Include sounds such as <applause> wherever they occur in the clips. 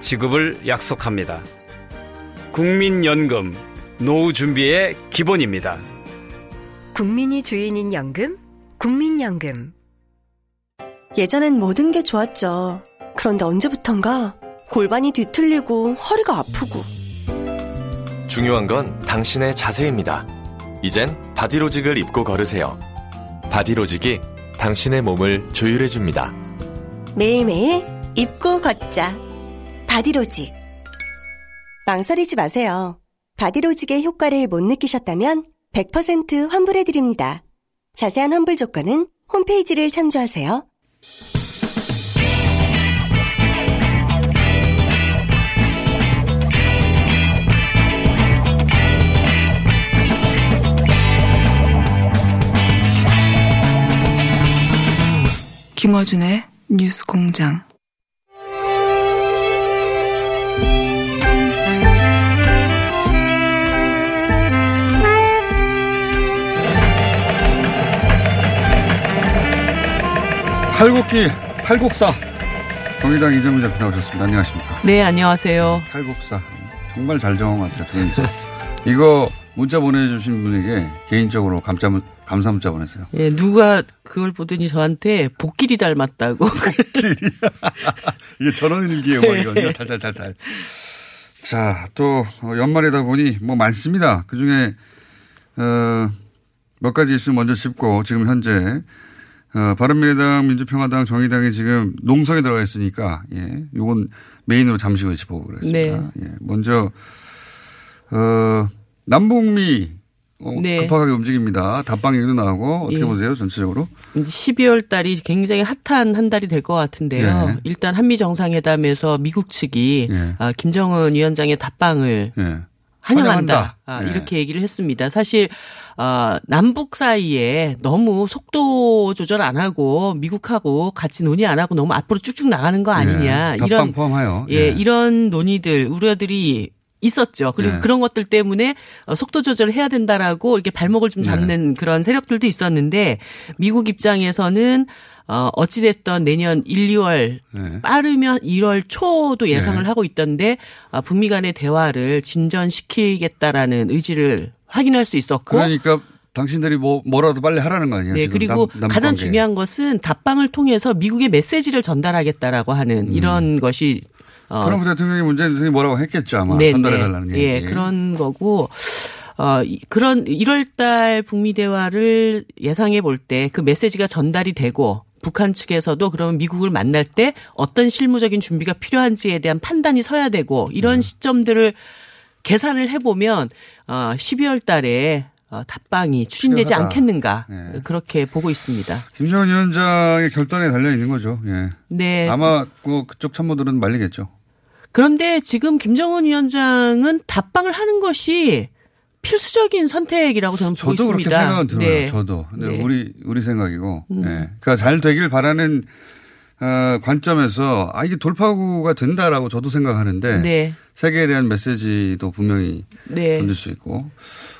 지급을 약속합니다. 국민연금, 노후 준비의 기본입니다. 국민이 주인인 연금, 국민연금. 예전엔 모든 게 좋았죠. 그런데 언제부턴가 골반이 뒤틀리고 허리가 아프고 중요한 건 당신의 자세입니다. 이젠 바디로직을 입고 걸으세요. 바디로직이 당신의 몸을 조율해줍니다. 매일매일 입고 걷자. 바디로직. 망설이지 마세요. 바디로직의 효과를 못 느끼셨다면 100% 환불해드립니다. 자세한 환불 조건은 홈페이지를 참조하세요. 김어준의 뉴스 공장. 탈곡기, 탈곡사. 정의당 이정미 대표 나오셨습니다. 안녕하십니까. 네, 안녕하세요. 탈곡사. 정말 잘 정한 것 같아요. 정의서. <laughs> 이거 문자 보내주신 분에게 개인적으로 감사, 감사 문자 보내세요. 예, 누가 그걸 보더니 저한테 복길이 닮았다고. <laughs> 복길이. <laughs> 이게 전원일기의 음악이거든요. 탈탈탈탈. 자, 또 어, 연말이다 보니 뭐 많습니다. 그 중에 어, 몇 가지 이슈 먼저 짚고 지금 현재 어, 바른미래당, 민주평화당, 정의당이 지금 농성에 들어가 있으니까 예, 요건 메인으로 잠시 후에 짚어보겠습니다. 네. 예, 먼저 어, 남북미 어, 네. 급하게 움직입니다. 답방 얘기도 나오고 어떻게 예. 보세요 전체적으로? 12월 달이 굉장히 핫한 한 달이 될 것 같은데요. 네. 일단 한미 정상회담에서 미국 측이 예. 아, 김정은 위원장의 답방을 예. 환영한다. 환영한다. 아, 예. 이렇게 얘기를 했습니다. 사실 어, 남북 사이에 너무 속도 조절 안 하고 미국하고 같이 논의 안 하고 너무 앞으로 쭉쭉 나가는 거 아니냐 예. 답방 이런 포함하여. 예, 이런 논의들 우려들이 있었죠. 그리고 예. 그런 것들 때문에 어, 속도 조절을 해야 된다라고 이렇게 발목을 좀 잡는 그런 세력들도 있었는데 미국 입장에서는 어, 어찌됐던 내년 1, 2월 예. 빠르면 1월 초도 예상을 네. 하고 있던데 아, 북미 간의 대화를 진전시키겠다라는 의지를 확인할 수 있었고 그러니까 당신들이 뭐 뭐라도 빨리 하라는 거 아니에요? 네, 그리고 남- 가장 관계. 중요한 것은 답방을 통해서 미국의 메시지를 전달하겠다라고 하는 이런 것이 어, 음. 트럼프 대통령이 문재인 대통령이 뭐라고 했겠죠 아마 네, 전달해 네. 달라는 얘기. 예, 그런 거고 어 이- 그런 1월 달 북미 대화를 예상해 볼 때 그 메시지가 전달이 되고 북한 측에서도 그러면 미국을 만날 때 어떤 실무적인 준비가 필요한지에 대한 판단이 서야 되고 음. 이런 시점들을 계산을 해 보면 어 12월 달에 어, 답방이 추진되지 필요하다. 않겠는가 네. 그렇게 보고 있습니다. 김정은 위원장의 결단에 달려 있는 거죠. 예. 네. 아마 그 그쪽 참모들은 말리겠죠. 그런데 지금 김정은 위원장은 답방을 하는 것이 필수적인 선택이라고 저는 보고 저도 있습니다. 그렇게 생각은 들어요. 네. 저도. 근데 네. 우리 우리 생각이고. 음. 예. 그러니까 잘 되길 바라는 어, 관점에서 아 이게 돌파구가 된다라고 저도 생각하는데 네. 세계에 대한 메시지도 분명히 네. 던질 수 있고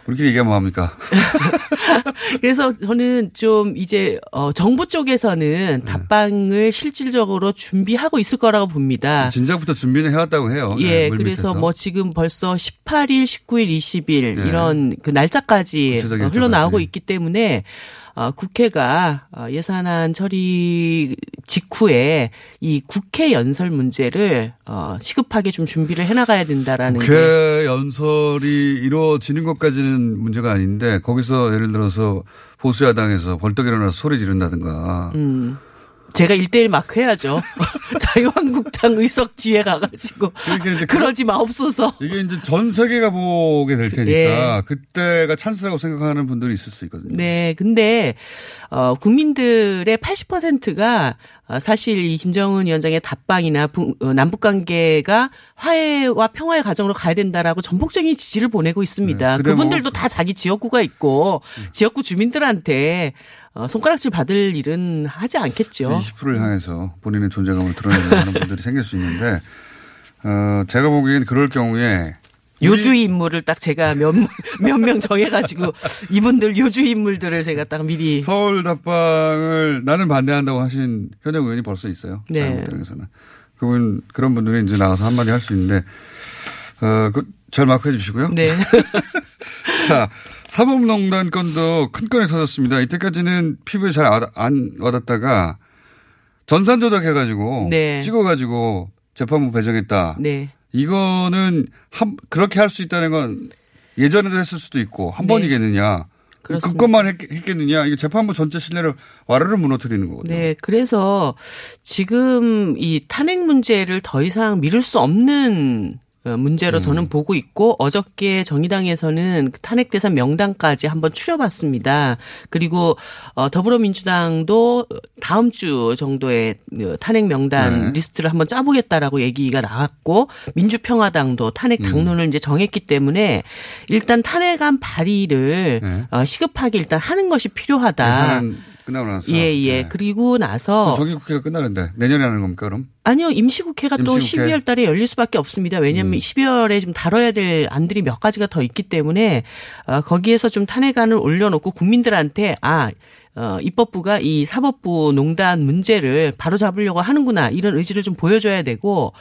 우리끼리 얘기하면 뭐합니까? <laughs> 그래서 저는 좀 이제 어 정부 쪽에서는 답방을 실질적으로 준비하고 있을 거라고 봅니다. 진작부터 준비는 해왔다고 해요. 예, 네, 물 그래서 밑에서. 뭐 지금 벌써 18일, 19일, 20일 네. 이런 그 날짜까지 흘러나오고. 있기 때문에 어, 국회가 어, 예산안 처리 직후에 이 국회 연설 문제를 어, 시급하게 좀 준비를 해나가야 된다라는 게 국회 연설이 이루어지는 것까지는 문제가 아닌데 거기서 예를 들어서 보수 야당에서 벌떡 일어나서 소리 지른다든가 음. 제가 1대1 마크 해야죠. <laughs> 자유한국당 의석 뒤에 가가지고. 그러지 마옵소서. 이게 이제 전 세계가 보게 될 테니까 예. 그때가 찬스라고 생각하는 분들이 있을 수 있거든요. 네, 근데 어 국민들의 80%가 어, 사실 이 김정은 위원장의 답방이나 부- 어, 남북 관계가 화해와 평화의 과정으로 가야 된다라고 전폭적인 지지를 보내고 있습니다. 네, 뭐- 그분들도 다 자기 지역구가 있고 지역구 주민들한테 어, 손가락질 받을 일은 하지 않겠죠. 20%를 향해서 본인의 존재감을 드러내는 많은 분들이 생길 수 있는데 어, 제가 보기엔 그럴 경우에 요주의 인물을 딱 제가 몇몇 명 정해가지고 이분들 요주의 인물들을 제가 딱 미리 서울 답방을 나는 반대한다고 하신 현역 의원이 벌써 있어요. 네. 자유한국당에서는. 그분 그런 분들이 이제 나가서 한마디 할 수 있는데 어, 그 잘 마크해 주시고요. 네. <laughs> 자, 사법농단 건도 큰 건이 터졌습니다. 이때까지는 피부에 잘 안 와닿다가 전산 조작해가지고 네. 찍어가지고 재판부 배정했다. 네. 이거는 한 그렇게 할 수 있다는 건 예전에도 했을 수도 있고 한 네. 번이겠느냐. 그렇습니다. 그것만 했, 겠느냐 이게 재판부 전체 신뢰를 와르르 무너뜨리는 거거든요. 네, 그래서 지금 이 탄핵 문제를 더 이상 미룰 수 없는. 문제로 저는 보고 있고 어저께 정의당에서는 그 탄핵 대상 명단까지 한번 추려봤습니다. 그리고 어, 더불어민주당도 다음 주 정도에 어, 탄핵 명단 네. 리스트를 한번 짜보겠다라고 얘기가 나왔고 민주평화당도 탄핵 음. 당론을 이제 정했기 때문에 일단 탄핵안 발의를 네. 어, 시급하게 일단 하는 것이 필요하다. 끝나고 나서. 예, 예. 네. 그리고 나서 정기 국회가 끝나는데 내년에 하는 겁니까 그럼? 아니요, 임시국회가 또 임시국회. 12월 달에 열릴 수밖에 없습니다. 왜냐하면 음. 12월에 좀 다뤄야 될 안들이 몇 가지가 더 있기 때문에 어, 거기에서 좀 탄핵안을 올려놓고 국민들한테 아 어, 입법부가 이 사법부 농단 문제를 바로 잡으려고 하는구나 이런 의지를 좀 보여줘야 되고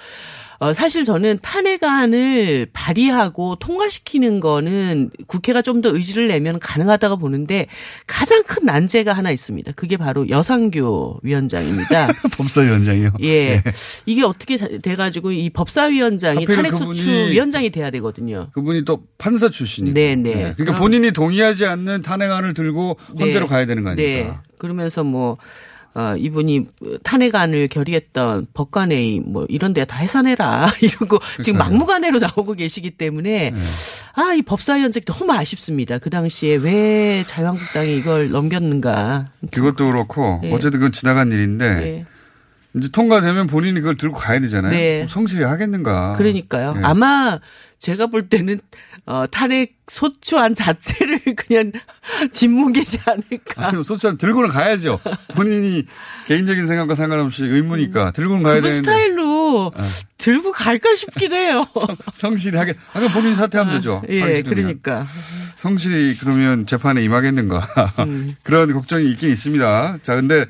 어, 사실 저는 탄핵안을 발의하고 통과시키는 거는 국회가 좀 더 의지를 내면 가능하다고 보는데 가장 큰 난제가 하나 있습니다. 그게 바로 여상교 위원장입니다. <laughs> 법사위원장이요. 예. 이게 어떻게 자- 돼가지고 이 법사위원장이 탄핵소추 위원장이 돼야 되거든요. 그분이 또 판사 출신이고. 네, 네. 그러니까 그럼- 본인이 동의하지 않는 탄핵안을 들고 헌재로 네. 가야 되는 거 아닙니까? 네. 그러면서 뭐, 어, 이분이 탄핵안을 결의했던 법관회의 뭐 이런 데 다 해산해라. <laughs> 이러고 지금 막무가내로 나오고 계시기 때문에 네. 아, 이 법사위원장 너무 아쉽습니다. 그 당시에 왜 자유한국당이 이걸 넘겼는가. 그것도 그렇고 네. 어쨌든 그건 지나간 일인데 네. 이제 통과되면 본인이 그걸 들고 가야 되잖아요. 네. 성실히 하겠는가. 그러니까요. 예. 아마 제가 볼 때는 어, 탄핵 소추안 자체를 <laughs> 그냥 뒷무게지 않을까. 아니, 소추안 들고는 가야죠. 본인이 개인적인 생각과 상관없이 의무니까 들고는 가야 그 되는데. 스타일로 들고 갈까 싶기도 해요. 성실히 하게. 아까 본인 사퇴하면 되죠. 예, 하기 싫으면. 그러니까. 성실히 그러면 재판에 임하겠는가. 음. <laughs> 그런 걱정이 있긴 있습니다. 자, 근데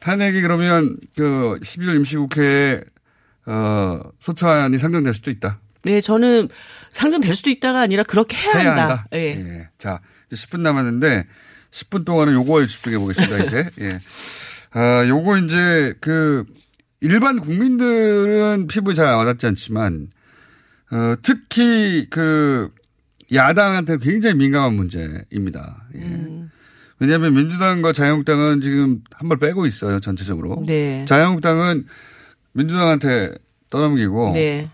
탄핵이 그러면 그 12월 임시국회에 어, 소추안이 상정될 수도 있다. 네, 저는 상정될 수도 있다가 아니라 그렇게 해야, 해야 한다. 한다. 예. 예. 자, 이제 10분 남았는데 10분 동안은 요거에 집중해 보겠습니다, 이제. <laughs> 예. 아, 요거 이제 그 일반 국민들은 피부에 잘 와닿지 않지만 어, 특히 그 야당한테는 굉장히 민감한 문제입니다. 예. 음. 왜냐하면 민주당과 자유한국당은 지금 한 발 빼고 있어요, 전체적으로. 네. 자유한국당은 민주당한테 떠넘기고. 네.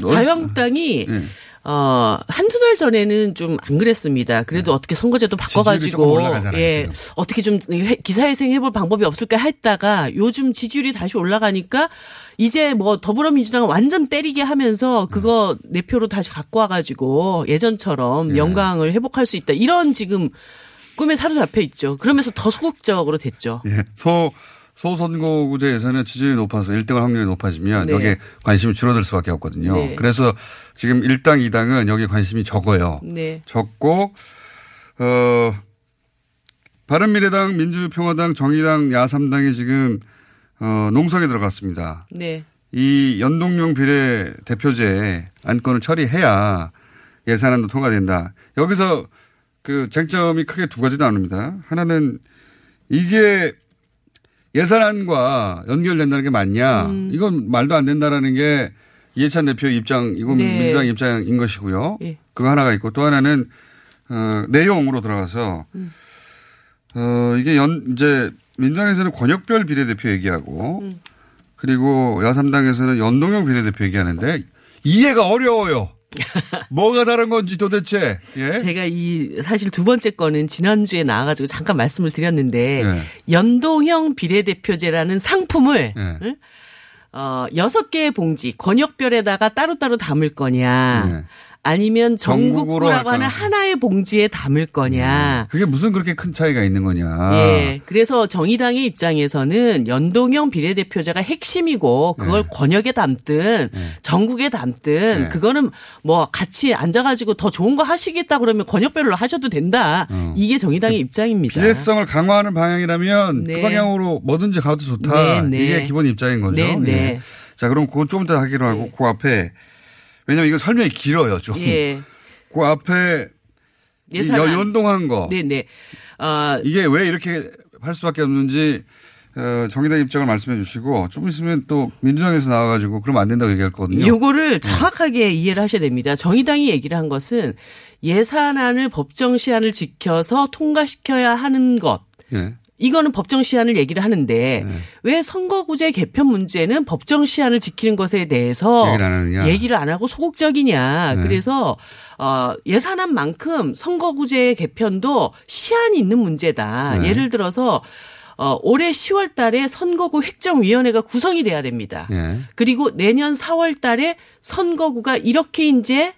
너- 자유한국당이 예. 어, 한두 달 전에는 좀 안 그랬습니다. 그래도 어떻게 선거제도 네. 지지율이 조금 바꿔가지고, 예, 지금. 어떻게 좀 회- 기사회생 해볼 방법이 없을까 했다가 요즘 지지율이 다시 올라가니까 이제 뭐 더불어민주당을 완전 때리게 하면서 그거 내 표로 다시 갖고 와가지고 예전처럼 예. 영광을 회복할 수 있다. 이런 지금 꿈에 사로잡혀 있죠. 그러면서 더 소극적으로 됐죠. 예. 소, 소선거구제에서는 지지율이 높아서 1등할 확률이 높아지면 네. 여기에 관심이 줄어들 수밖에 없거든요. 네. 그래서 지금 1당, 2당은 여기에 관심이 적어요. 네. 적고 어 바른미래당, 민주평화당, 정의당, 야3당이 지금 어 농성에 들어갔습니다. 네. 이 연동형 비례 대표제 안건을 처리해야 예산안도 통과된다. 여기서 그 쟁점이 크게 두 가지 나옵니다. 하나는 이게 예산안과 연결된다는 게 맞냐. 음. 이건 말도 안 된다라는 게 이해찬 대표의 입장, 이건 네. 민주당 입장인 것이고요. 예. 그거 하나가 있고 또 하나는 어, 내용으로 들어가서 음. 어, 이게 연, 이제 민주당에서는 권역별 비례대표 얘기하고 음. 그리고 야3당에서는 연동형 비례대표 얘기하는데 이해가 어려워요. 뭐가 다른 건지 도대체. 예? 제가 이 사실 두 번째 거는 지난주에 나와가지고 잠깐 말씀을 드렸는데 네. 연동형 비례대표제라는 상품을 네. 응? 어, 여섯 개의 봉지 권역별에다가 따로따로 담을 거냐 네. 아니면 전국으로 전국구라고 할 하는. 하나의 봉지에 담을 거냐. 그게 무슨 그렇게 큰 차이가 있는 거냐. 예. 그래서 정의당의 입장에서는 연동형 비례대표제가 핵심이고 그걸 네. 권역에 담든 전국에 담든 네. 그거는 뭐 같이 앉아가지고 더 좋은 거 하시겠다 그러면 권역별로 하셔도 된다. 어. 이게 정의당의 입장입니다. 비례성을 강화하는 방향이라면 네. 그 방향으로 뭐든지 가도 좋다. 네, 네. 이게 기본 입장인 거죠. 네, 네. 예. 자, 그럼 그건 좀 이따 하기로 하고 그 앞에 왜냐면 이거 설명이 길어요, 좀. 예. 그 앞에 이 예산안. 여- 연동한 거. 네네. 어, 이게 왜 이렇게 할 수밖에 없는지 어, 정의당 입장을 말씀해 주시고 좀 있으면 또 민주당에서 나와가지고 그러면 안 된다고 얘기할 거거든요. 요거를 정확하게 이해를 하셔야 됩니다. 정의당이 얘기를 한 것은 예산안을 법정 시한을 지켜서 통과시켜야 하는 것. 예. 이거는 법정 시한을 얘기를 하는데 네. 왜 선거구제 개편 문제는 법정 시한을 지키는 것에 대해서 얘기를 안. 얘기를 안 하고 소극적이냐. 네. 그래서 어 예산안만큼 선거구제 개편도 시한이 있는 문제다. 네. 예를 들어서 어 올해 10월 달에 선거구 획정위원회가 구성이 돼야 됩니다. 예. 그리고 내년 4월 달에 선거구가 이렇게 이제 네.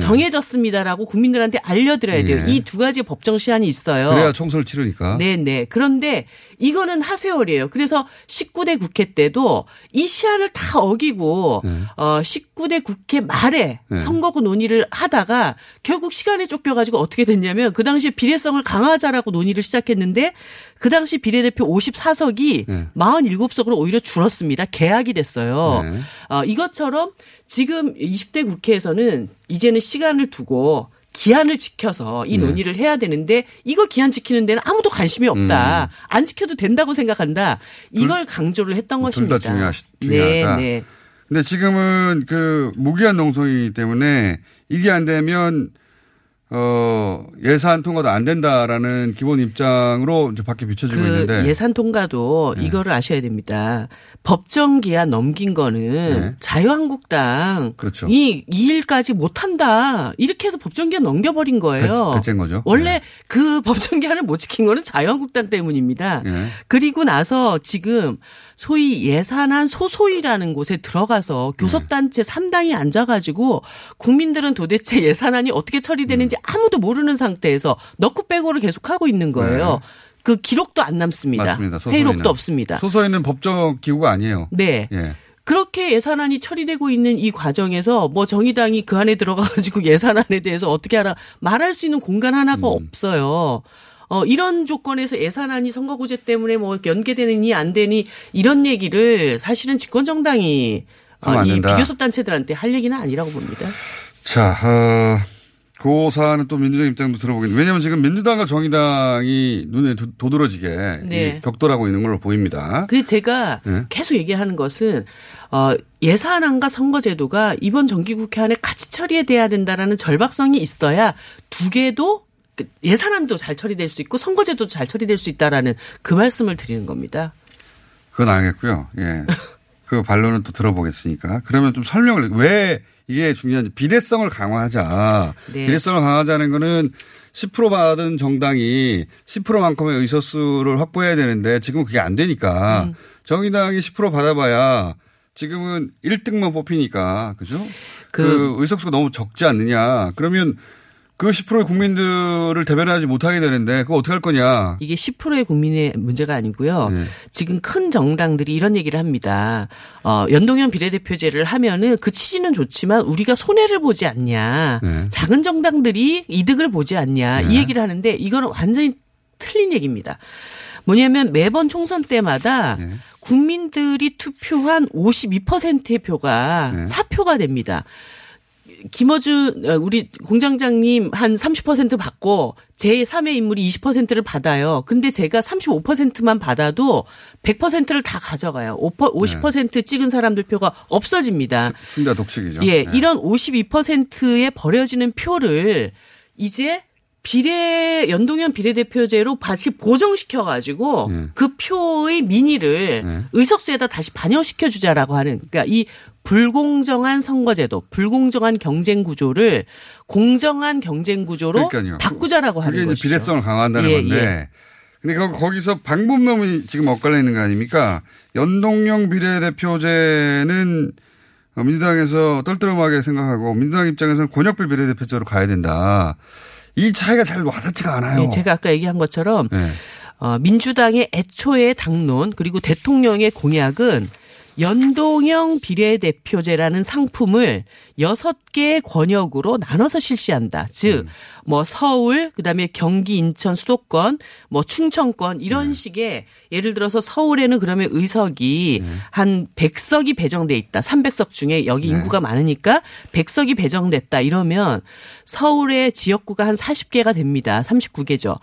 정해졌습니다라고 국민들한테 알려드려야 돼요. 예. 이두 가지 법정 시한이 있어요. 그래야 총선을 치르니까. 네네. 그런데 이거는 하세월이에요. 그래서 19대 국회 때도 이 시한을 다 어기고 네. 어 19대 국회 말에 네. 선거구 논의를 하다가 결국 시간에 쫓겨가지고 어떻게 됐냐면 그 당시 비례성을 강화하자라고 논의를 시작했는데 그 당시 비례대표 54석이 네. 47석으로 오히려 줄었습니다. 개학이 됐어요. 네. 어, 이것처럼 지금 20대 국회에서는 이제는 시간을 두고 기한을 지켜서 이 네. 논의를 해야 되는데 이거 기한 지키는 데는 아무도 관심이 없다. 음. 안 지켜도 된다고 생각한다. 이걸 강조를 했던 둘 것입니다. 다 중요하시, 중요하다. 네, 네. 근데 지금은 그 무기한 농성이기 때문에 이게 안 되면 어 예산 통과도 안 된다라는 기본 입장으로 이제 밖에 비춰지고 그 있는데 예산 통과도 네. 이거를 아셔야 됩니다. 법정 기한 넘긴 거는 네. 자유한국당 그렇죠. 이 2일까지 못 한다. 이렇게 해서 법정 기한 넘겨 버린 거예요. 배- 거죠. 원래 네. 그 <laughs> 법정 기한을 못 지킨 거는 자유한국당 때문입니다. 예. 그리고 나서 지금 소위 예산안 소소위라는 곳에 들어가서 네. 교섭단체 3당이 앉아가지고 국민들은 도대체 예산안이 어떻게 처리되는지 음. 아무도 모르는 상태에서 넣고 빼고를 계속하고 있는 거예요. 그 기록도 안 남습니다. 네. 맞습니다. 소소위는. 회의록도 없습니다. 소소위는 법적 기구가 아니에요. 네. 예. 그렇게 예산안이 처리되고 있는 이 과정에서 뭐 정의당이 그 안에 들어가가지고 <laughs> 예산안에 대해서 어떻게 하라 말할 수 있는 공간 하나가 음. 없어요. 어, 이런 조건에서 예산안이 선거구제 때문에 뭐 연계되느니 안 되니 이런 얘기를 사실은 집권정당이 어, 이. 비교섭 단체들한테 할 얘기는 아니라고 봅니다. 자, 어, 그 사안은 또 민주당 입장도 들어보겠는데 왜냐하면 지금 민주당과 정의당이 눈에 도- 도드러지게 네. 이 격돌하고 있는 걸로 보입니다. 그래서 제가 네. 계속 얘기하는 것은 어 예산안과 선거제도가 이번 정기국회 안에 같이 처리돼야 된다라는 절박성이 있어야 두 개도 그 예산안도 잘 처리될 수 있고 선거제도도 잘 처리될 수 있다라는 그 말씀을 드리는 겁니다. 그건 알겠고요. 예. <laughs> 그 반론은 또 들어보겠으니까. 그러면 좀 설명을 왜 이게 중요한지 비례성을 강화하자. 네. 비례성을 강화하자는 거는 10% 받은 정당이 10%만큼의 의석수를 확보해야 되는데 지금은 그게 안 되니까 음. 정의당이 10% 받아봐야 지금은 1등만 뽑히니까 그죠? 그, 그- 의석수가 너무 적지 않느냐. 그러면 그 10%의 국민들을 대변하지 못하게 되는데 그거 어떻게 할 거냐. 이게 10%의 국민의 문제가 아니고요. 네. 지금 큰 정당들이 이런 얘기를 합니다. 어, 연동형 비례대표제를 하면은 그 취지는 좋지만 우리가 손해를 보지 않냐. 네. 작은 정당들이 이득을 보지 않냐. 네. 이 얘기를 하는데 이거는 완전히 틀린 얘기입니다. 뭐냐면 매번 총선 때마다 네. 국민들이 투표한 52%의 표가 네. 사표가 됩니다. 김어준 어, 우리 공장장님 한 30% 받고 제 3의 인물이 20%를 받아요. 근데 제가 35%만 받아도 100%를 다 가져가요. 50% 찍은 사람들 표가 없어집니다. 순자 독식이죠. 예, 네. 이런 52%에 버려지는 표를 이제 비례 연동형 비례대표제로 다시 보정시켜 가지고 네. 그 표의 민의를 의석수에다 다시 반영시켜 주자라고 하는 그러니까 이 불공정한 선거제도, 불공정한 경쟁 구조를 공정한 경쟁 구조로 그러니까요. 바꾸자라고 하는 그게 이제 것이죠. 비례성을 강화한다는 예, 건데. 예. 근데 거- 거기서 방법론이 지금 엇갈려 있는 거 아닙니까? 연동형 비례대표제는 어, 민주당에서 떨떠름하게 생각하고 민주당 입장에서는 권역별 비례대표제로 가야 된다. 이 차이가 잘 와닿지가 않아요. 예, 제가 아까 얘기한 것처럼 네. 어, 민주당의 애초의 당론 그리고 대통령의 공약은 연동형 비례대표제라는 상품을 여섯 개의 권역으로 나눠서 실시한다. 즉, 뭐 서울, 그다음에 경기, 인천, 수도권, 뭐 충청권 이런 식의 예를 들어서 서울에는 그러면 의석이 한 100석이 배정돼 있다. 300석 중에 여기 네. 인구가 많으니까 100석이 배정됐다. 이러면 서울의 지역구가 한 40개가 됩니다. 39개죠.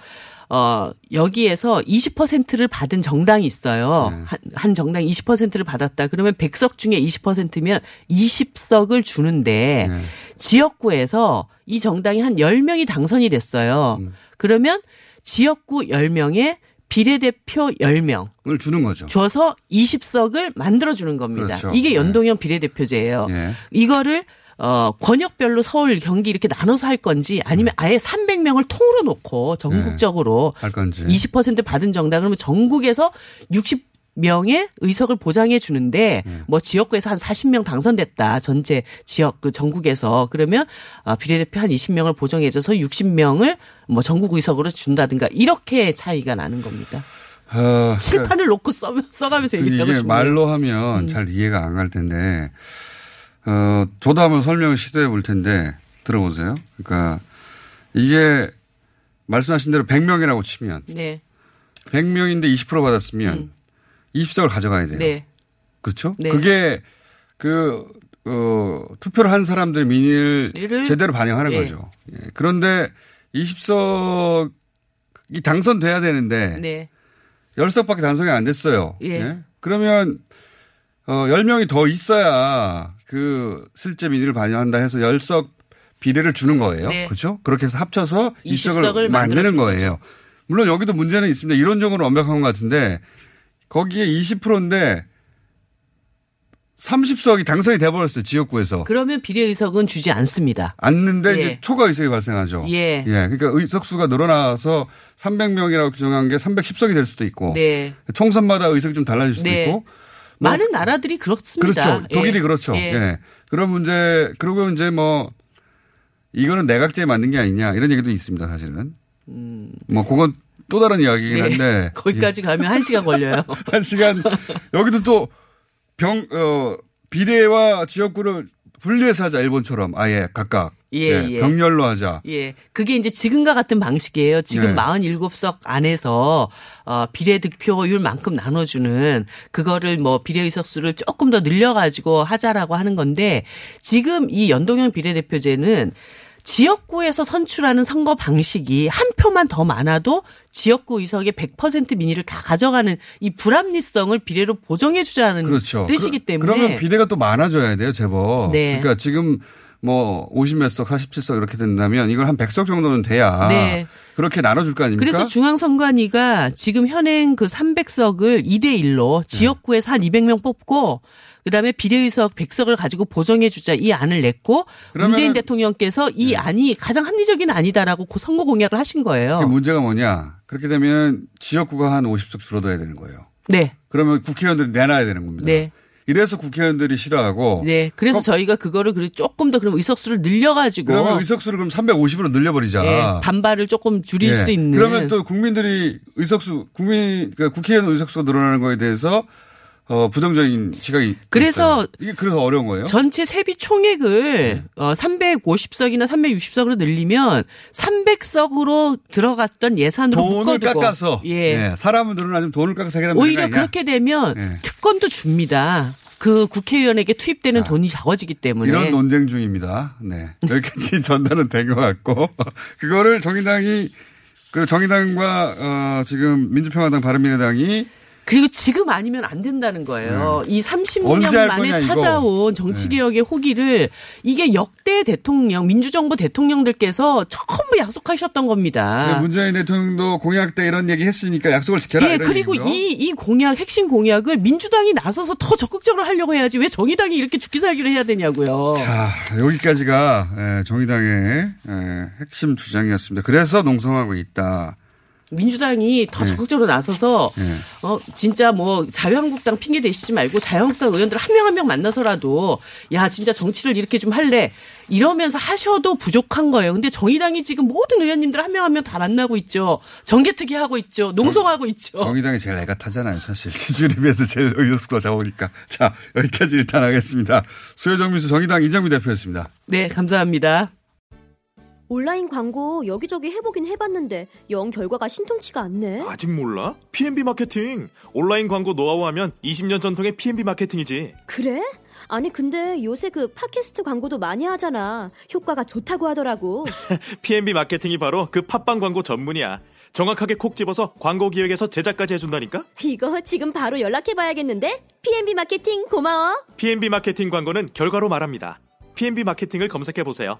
어, 여기에서 20%를 받은 정당이 있어요. 한, 한 정당 20%를 받았다. 그러면 100석 중에 20%면 20석을 주는데 지역구에서 이 정당이 한 10명이 당선이 됐어요. 그러면 지역구 10명에 비례대표 10명 을 주는 거죠. 줘서 20석을 만들어 주는 겁니다. 그렇죠. 이게 연동형 비례대표제예요. 예. 이거를 어 권역별로 서울, 경기 이렇게 나눠서 할 건지 아니면 아예 300명을 통으로 놓고 전국적으로 할 건지. 20% 받은 정당 그러면 전국에서 60 명의 의석을 보장해 주는데 뭐 지역구에서 한 40명 당선됐다. 전체 지역 그 전국에서 그러면 아, 비례대표 한 20명을 보정해 줘서 60명을 뭐 전국 의석으로 준다든가 이렇게 차이가 나는 겁니다. 어, 칠판을 놓고 써, 써가면서 얘기하고 싶네요. 말로 하면 잘 이해가 안 갈 텐데, 어, 저도 한번 설명을 시도해 볼 텐데, 들어보세요. 그러니까, 이게, 말씀하신 대로 100명이라고 치면, 네. 100명인데 20% 받았으면, 20석을 가져가야 돼요. 네. 그렇죠? 네. 그게, 그, 어, 투표를 한 사람들 민의를 이를- 제대로 반영하는 예. 거죠. 예. 그런데 20석이 당선돼야 되는데, 네. 10석밖에 단속이 안 됐어요. 예. 그러면 어 10명이 더 있어야 그 실제 민의를 반영한다 해서 10석 비례를 주는 거예요. 네. 그렇죠? 그렇게 해서 합쳐서 20석을 20석을 만드는 거예요. 물론 여기도 문제는 있습니다. 이론적으로 완벽한 것 같은데 거기에 20%인데 30석이 당선이 돼버렸어요. 지역구에서. 그러면 비례의석은 주지 않습니다. 않는데 예. 이제 초과 의석이 발생하죠. 예. 그러니까 의석수가 늘어나서 300명이라고 규정한 게 310석이 될 수도 있고. 네. 총선마다 의석이 좀 달라질 수도 네. 있고. 뭐 많은 나라들이 그렇습니다. 그렇죠. 독일이 예. 그렇죠. 예. 예. 그런 문제, 그리고 이제 뭐, 이거는 내각제에 맞는 게 아니냐, 이런 얘기도 있습니다, 사실은. 뭐, 그건 또 다른 이야기긴 네. 한데. <laughs> 거기까지 가면 한 시간 걸려요. <laughs> 한 시간, 여기도 또 병, 어, 비례와 지역구를 분리해서 하자, 일본처럼. 아예 각각. 예, 예. 병렬로 하자. 예. 그게 이제 지금과 같은 방식이에요. 지금 네. 47석 안에서 어 비례 득표율만큼 나눠 주는 그거를 뭐 비례 의석수를 조금 더 늘려 가지고 하자라고 하는 건데 지금 이 연동형 비례대표제는 지역구에서 선출하는 선거 방식이 한 표만 더 많아도 지역구 의석의 100% 민의를 다 가져가는 이 불합리성을 비례로 보정해 주자는 그렇죠. 뜻이기 그- 때문에 그 러면 비례가 또 많아져야 돼요, 제법. 네. 그러니까 지금 뭐 50몇 석, 47석 이렇게 된다면 이걸 한 100석 정도는 돼야 네. 그렇게 나눠줄 거 아닙니까? 그래서 중앙선관위가 지금 현행 그 300석을 2대 1로 지역구에서 한 200명 뽑고 그다음에 비례의석 100석을 가지고 보정해 주자 이 안을 냈고 문재인 대통령께서 이 안이 가장 합리적인 아니다라고 그 선거 공약을 하신 거예요. 문제가 뭐냐. 그렇게 되면 지역구가 한 50석 줄어들어야 되는 거예요. 네. 그러면 국회의원들이 내놔야 되는 겁니다. 네. 이래서 국회의원들이 싫어하고. 네. 그래서 저희가 그거를 그래 조금 더 그럼 의석수를 늘려가지고. 그러면 의석수를 그럼 350으로 늘려버리자. 예, 반발을 조금 줄일 예. 수 있는. 그러면 또 국민들이 의석수, 국민, 그러니까 국회의원 의석수가 늘어나는 거에 대해서 어, 부정적인 시각이. 그래서 있어요. 이게 그래서 어려운 거예요? 전체 세비 총액을 어, 350석이나 360석으로 늘리면 300석으로 들어갔던 예산으로 돈을 묶어두고. 깎아서. 예. 예. 사람은 늘어나면 돈을 깎아서 해결하면 오히려 되는 거 아니냐? 그렇게 되면 예. 특권도 줍니다. 그 국회의원에게 투입되는 돈이 적어지기 때문에 이런 논쟁 중입니다. 네. <laughs> 여기까지 전달은 된 것 같고. <laughs> 그거를 정의당이, 그 정의당과, 어, 지금 민주평화당 바른미래당이 그리고 지금 아니면 안 된다는 거예요. 이 네. 언제 30년 할 만에 거냐. 네. 찾아온 정치개혁의 호기를 이게 역대 대통령, 민주정부 대통령들께서 전부 약속하셨던 겁니다. 문재인 대통령도 공약 때 이런 얘기 했으니까 약속을 지켜라. 예, 그리고. 이, 이 공약, 핵심 공약을 민주당이 나서서 더 적극적으로 하려고 해야지 왜 정의당이 이렇게 죽기 살기를 해야 되냐고요. 자, 여기까지가 예, 정의당의 예, 핵심 주장이었습니다. 그래서 농성하고 있다. 민주당이 더 네. 적극적으로 나서서 예. 어 진짜 뭐 자유한국당 핑계 대시지 말고 자유한국당 의원들 한 명 한 명 만나서라도 야 진짜 정치를 이렇게 좀 할래 이러면서 하셔도 부족한 거예요. 근데 정의당이 지금 모든 의원님들 한 명 한 명 다 만나고 있죠. 정개특위 하고 있죠. 농성하고 있죠. 정의당이 제일 애가 타잖아요, 사실. <laughs> 지지율에 비해서 제일 의석수가 적으니까. 자, 여기까지 일단 하겠습니다. 수요정 민수 정의당 이정미 대표였습니다. 네, 감사합니다. 온라인 광고 여기저기 해보긴 해봤는데 영 결과가 신통치가 않네. 아직 몰라? P&B 마케팅. 온라인 광고 노하우 하면 20년 전통의 P&B 마케팅이지. 그래? 아니 근데 요새 그 팟캐스트 광고도 많이 하잖아. 효과가 좋다고 하더라고. <laughs> P&B 마케팅이 바로 그 팟빵 광고 전문이야. 정확하게 콕 집어서 광고 기획에서 제작까지 해준다니까? 이거 지금 바로 연락해봐야겠는데? P&B 마케팅 고마워. P&B 마케팅 광고는 결과로 말합니다. P&B 마케팅을 검색해보세요.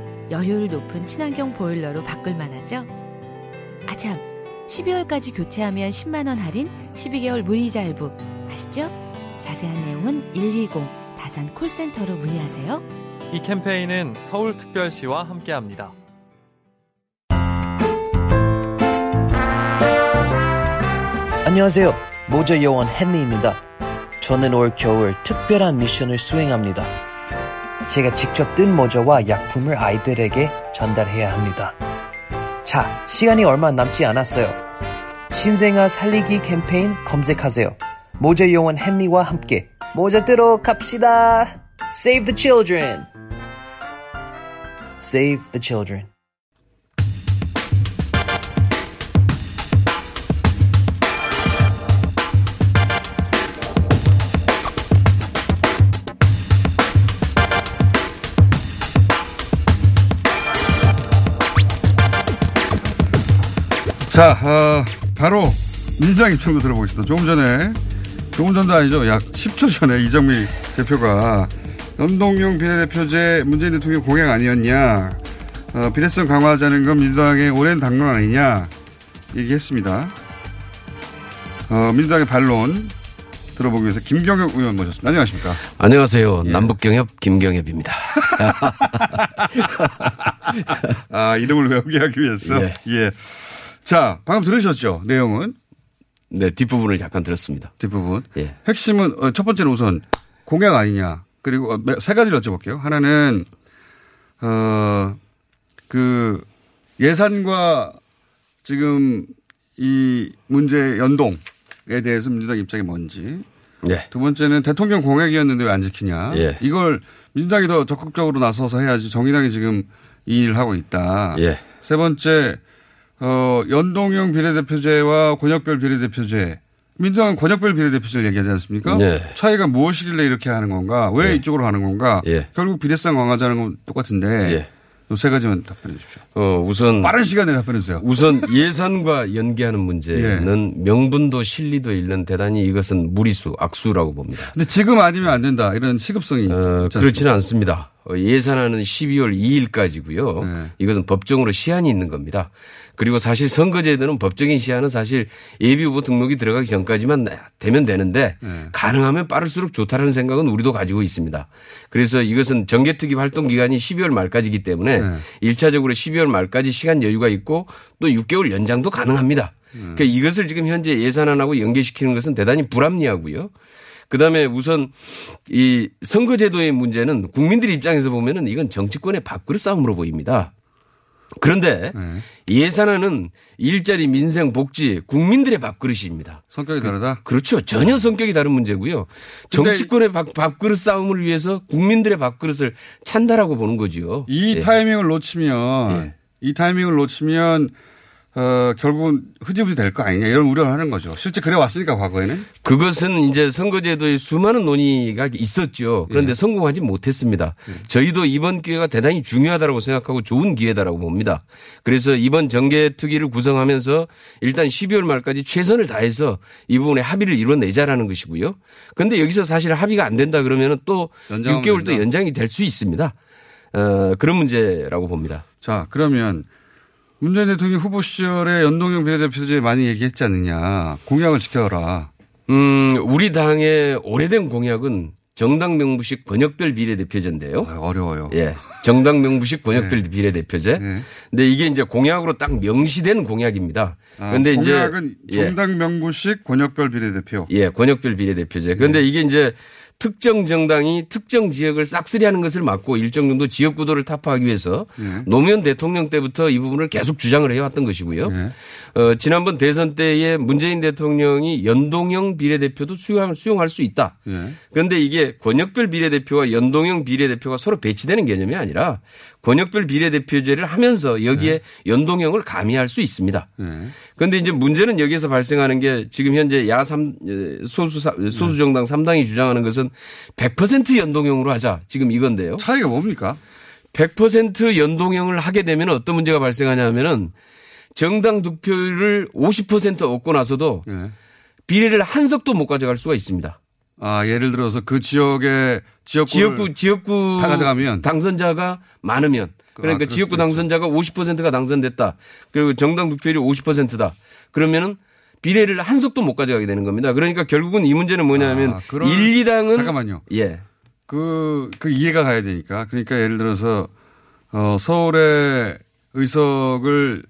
열효율 높은 친환경 보일러로 바꿀 만하죠? 아참, 12월까지 교체하면 10만원 할인, 12개월 무이자 할부. 아시죠? 자세한 내용은 120 다산 콜센터로 문의하세요. 이 캠페인은 서울특별시와 함께합니다. 안녕하세요. 모자 요원 헨리입니다. 저는 올 겨울 특별한 미션을 수행합니다. 제가 직접 뜬 모자와 약품을 아이들에게 전달해야 합니다. 자, 시간이 얼마 남지 않았어요. 신생아 살리기 캠페인 검색하세요. 모자 요원 헨리와 함께 모자 뜨러 갑시다. Save the children. Save the children. 자, 어, 바로 민주당 입장도 들어보겠습니다. 조금 전에, 조금 전도 아니죠. 약 10초 전에 이정미 대표가 연동형 비례대표제 문재인 대통령 공약 아니었냐. 어, 비례성 강화하자는 건 민주당의 오랜 당론 아니냐. 얘기했습니다. 어, 민주당의 반론 들어보기 위해서 김경엽 의원 모셨습니다. 안녕하십니까. 안녕하세요. 예. 남북경협 김경협입니다. <laughs> 아, 이름을 외우게 하기 위해서. <laughs> 예. 예. 자, 방금 들으셨죠? 내용은? 네, 뒷부분을 잠깐 들었습니다. 뒷부분. 예. 핵심은 어, 첫 번째는 우선 공약 아니냐. 그리고 어, 매- 세 가지를 여쭤볼게요. 하나는 어 그 예산과 지금 이 문제 연동에 대해서 민주당 입장이 뭔지. 예. 두 번째는 대통령 공약이었는데 왜 안 지키냐. 예. 이걸 민주당이 더 적극적으로 나서서 해야지 정의당이 지금 이 일을 하고 있다. 예. 세 번째 어 연동형 비례대표제와 권역별 비례대표제. 민주당은 권역별 비례대표제를 얘기하지 않습니까? 네. 차이가 무엇이길래 이렇게 하는 건가? 왜 예. 이쪽으로 하는 건가? 예. 결국 비례성 강화하자는 건 똑같은데 예. 요세 가지만 답변해 주십시오. 어, 우선 빠른 시간에 답변해 주세요. 우선 예산과 연계하는 문제는 예. 명분도 실리도 잃는 대단히 이것은 무리수, 악수라고 봅니다. 근데 지금 아니면 안 된다. 이런 시급성이 어, 그렇지는 않습니다. 어, 예산안은 12월 2일까지고요. 네. 이것은 법정으로 시한이 있는 겁니다. 그리고 사실 선거제도는 법적인 시한은 사실 예비 후보 등록이 들어가기 전까지만 되면 되는데 네. 가능하면 빠를수록 좋다라는 생각은 우리도 가지고 있습니다. 그래서 이것은 정개특위 활동 기간이 12월 말까지이기 때문에 네. 일 1차적으로 12월 말까지 시간 여유가 있고 또 6개월 연장도 가능합니다. 그러니까 이것을 지금 현재 예산안하고 연계시키는 것은 대단히 불합리하고요. 그다음에 우선 이 선거제도의 문제는 국민들 입장에서 보면은 이건 정치권의 밥그릇 싸움으로 보입니다. 그런데 예산안은 일자리 민생 복지 국민들의 밥그릇입니다. 성격이 다르다? 그 렇죠. 전혀 성격이 다른 문제고요. 정치권의 밥, 밥그릇 싸움을 위해서 국민들의 밥그릇을 찬다라고 보는 거지요. 이 예. 타이밍을 놓치면 이 타이밍을 놓치면 어, 결국은 흐지부지 될 거 아니냐 이런 우려를 하는 거죠. 실제 그래 왔으니까 과거에는 그것은 이제 선거제도에 수많은 논의가 있었죠. 예. 그런데 성공하지 못했습니다. 저희도 이번 기회가 대단히 중요하다고 생각하고 좋은 기회다라고 봅니다. 그래서 이번 정계특위를 구성하면서 일단 12월 말까지 최선을 다해서 이 부분에 합의를 이뤄내자라는 것이고요. 그런데 여기서 사실 합의가 안 된다 그러면 또 연장하면 6개월 또. 연장이 될 수 있습니다. 어, 그런 문제라고 봅니다. 자 그러면 문재인 대통령 후보 시절에 연동형 비례대표제 많이 얘기했지 않느냐 공약을 지켜라. 음, 우리 당의 오래된 공약은 정당 명부식 권역별 비례대표제인데요. 어려워요. 예. 정당 명부식 <laughs> 권역별 네. 비례대표제. 근데 이게 이제 공약으로 딱 명시된 공약입니다. 아, 그런데 이제 공약은 예. 정당 명부식 권역별 비례대표. 예, 권역별 비례대표제. 그런데 이게 이제 특정 정당이 특정 지역을 싹쓸이하는 것을 막고 일정 정도 지역 구도를 타파하기 위해서 예. 노무현 대통령 때부터 이 부분을 계속 주장을 해왔던 것이고요. 어, 지난번 대선 때에 문재인 대통령이 연동형 비례대표도 수용, 수용할 수 있다. 예. 그런데 이게 권역별 비례대표와 연동형 비례대표가 서로 배치되는 개념이 아니라 권역별 비례대표제를 하면서 여기에 연동형을 가미할 수 있습니다. 그런데 이제 문제는 여기에서 발생하는 게 지금 현재 야삼 소수 소수 정당 3당이 주장하는 것은 100% 연동형으로 하자 지금 이건데요. 차이가 뭡니까? 100% 연동형을 하게 되면 어떤 문제가 발생하냐면은 정당 득표율을 50% 얻고 나서도 비례를 한 석도 못 가져갈 수가 있습니다. 아 예를 들어서 그 지역의 지역구 지역구 지역구 다 가져가면 당선자가 많으면 그러니까 그럴 지역구 당선자가 50%가 당선됐다. 그리고 정당 득표율이 50%다. 그러면은 비례를 한 석도 못 가져가게 되는 겁니다. 그러니까 결국은 이 문제는 뭐냐면 아, 그런- 1, 2당은 잠깐만요. 예. 그, 그 이해가 가야 되니까. 그러니까 예를 들어서, 어, 서울의 의석을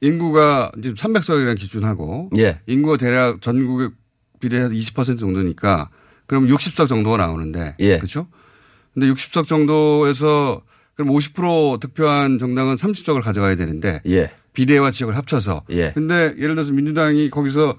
인구가 지금 300석이라는 기준하고. 예. 인구가 대략 전국의 비례해서 20% 정도니까 그럼 60석 정도가 나오는데. 예. 그렇죠? 근데 60석 정도에서 그럼 50% 득표한 정당은 30석을 가져가야 되는데. 예. 비례와 지역을 합쳐서. 예. 근데 예를 들어서 민주당이 거기서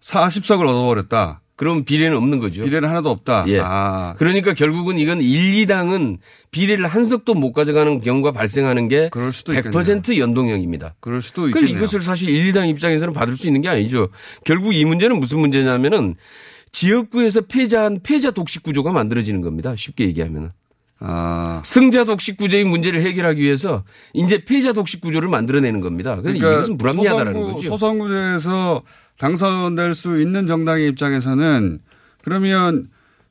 40석을 얻어버렸다. 그럼 비례는 없는 거죠. 비례는 하나도 없다. 예. 아. 그러니까 결국은 이건 1, 2당은 비례를 한 석도 못 가져가는 경우가 발생하는 게 100% 연동형입니다. 그럴 수도 그러니까 있겠네요. 이것을 사실 1, 2당 입장에서는 받을 수 있는 게 아니죠. 결국 이 문제는 무슨 문제냐면은 지역구에서 패자한 패자 독식 구조가 만들어지는 겁니다. 쉽게 얘기하면은. 아. 승자 독식 구조의 문제를 해결하기 위해서 이제 패자 독식 구조를 만들어내는 겁니다. 그러니까 이것은 불합리하다라는 소선구, 거죠. 소선구제에서 당선될 수 있는 정당의 입장에서는 그러면